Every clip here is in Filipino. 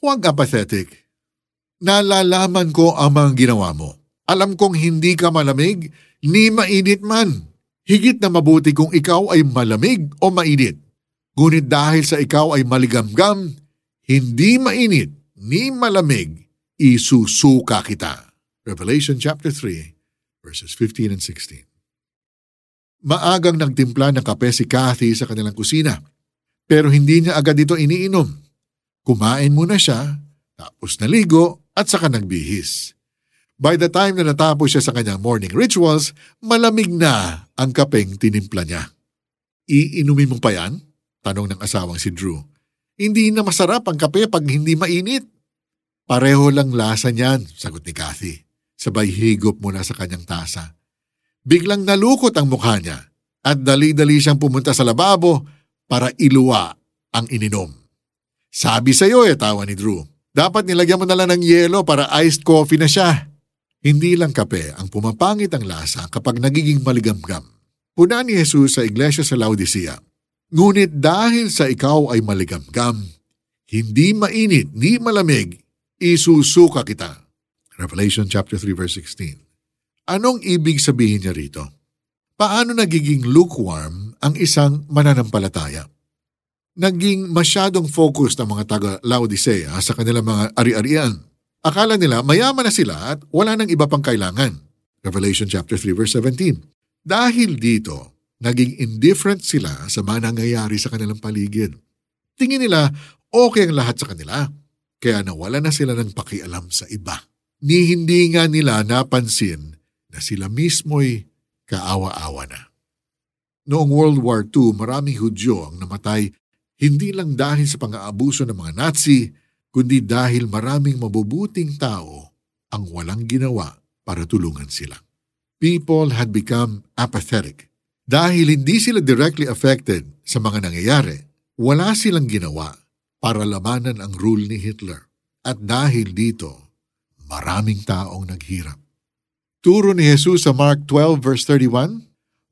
Huwag apathetic. Nalalaman ko ang mga ginawa mo. Alam kong hindi ka malamig, ni mainit man. Higit na mabuti kung ikaw ay malamig o mainit. Ngunit dahil sa ikaw ay maligamgam, hindi mainit ni malamig, isusuka kita. Revelation chapter 3, verses 15 and 16. Maagang nagtimpla ng kape si Kathy sa kanilang kusina, pero hindi niya agad ito iniinom. Kumain muna siya, tapos naligo at saka nagbihis. By the time na natapos siya sa kanyang morning rituals, malamig na ang kapeng tinimpla niya. Iinumin mo pa yan? Tanong ng asawang si Drew. Hindi na masarap ang kape pag hindi mainit. Pareho lang lasa niyan, sagot ni Kathy. Sabay higop mula sa kanyang tasa. Biglang nalukot ang mukha niya at dali-dali siyang pumunta sa lababo para iluwa ang ininom. Sabi sa iyo eh, tawa ni Drew. Dapat nilagyan mo na lang ng yelo para iced coffee na siya. Hindi lang kape ang pumapangit ang lasa kapag nagiging maligamgam. Puna ni Jesus sa iglesia sa Laodicea. Ngunit dahil sa ikaw ay maligamgam, hindi mainit ni malamig, isusuka kita. Revelation chapter 3 verse 16. Anong ibig sabihin niya rito? Paano nagiging lukewarm ang isang mananampalataya? Naging masyadong focused ang mga taga Laodicea sa kanilang mga ari-arian. Akala nila mayaman na sila at wala nang iba pang kailangan. Revelation chapter 3 verse 17. Dahil dito, naging indifferent sila sa mga nangyayari sa kanilang paligid. Tingin nila okay ang lahat sa kanila, kaya nawala na sila ng pakialam sa iba. Ni hindi nga nila napansin na sila mismo'y kaawa-awa na. Noong World War II, maraming Hudyo ang namatay hindi lang dahil sa pang-aabuso ng mga Nazi, kundi dahil maraming mabubuting tao ang walang ginawa para tulungan sila. People had become apathetic dahil hindi sila directly affected sa mga nangyayari, wala silang ginawa para lamanan ang rule ni Hitler. At dahil dito, maraming taong naghirap. Turo ni Jesus sa Mark 12 verse 31,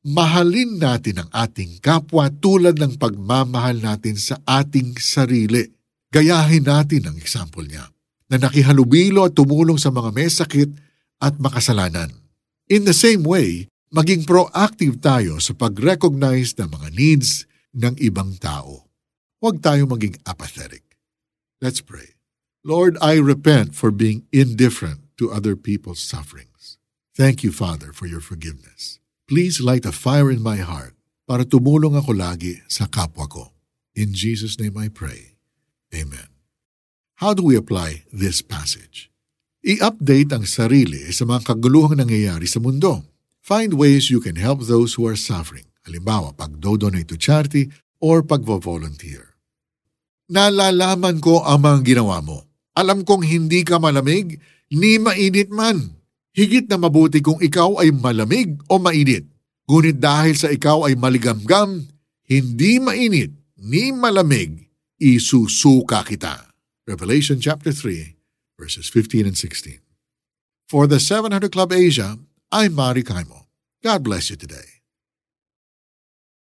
Mahalin natin ang ating kapwa tulad ng pagmamahal natin sa ating sarili. Gayahin natin ang example niya na nakihalubilo at tumulong sa mga may sakit at makasalanan. In the same way, maging proactive tayo sa pag-recognize ng mga needs ng ibang tao. Huwag tayo maging apathetic. Let's pray. Lord, I repent for being indifferent to other people's sufferings. Thank you, Father, for your forgiveness. Please light a fire in my heart para tumulong ako lagi sa kapwa ko. In Jesus' name I pray. Amen. How do we apply this passage? I-update ang sarili sa mga kaguluhang nangyayari sa mundo Find ways you can help those who are suffering. Halimbawa, pag-donate to charity or pag-volunteer. Nalalaman ko ang mga ginawa mo. Alam kong hindi ka malamig, ni mainit man. Higit na mabuti kung ikaw ay malamig o mainit. Ngunit dahil sa ikaw ay maligamgam, hindi mainit ni malamig, isusuka kita. Revelation chapter 3, verses 15 and 16. For the 700 Club Asia, I'm Mari Kaimo. God bless you today.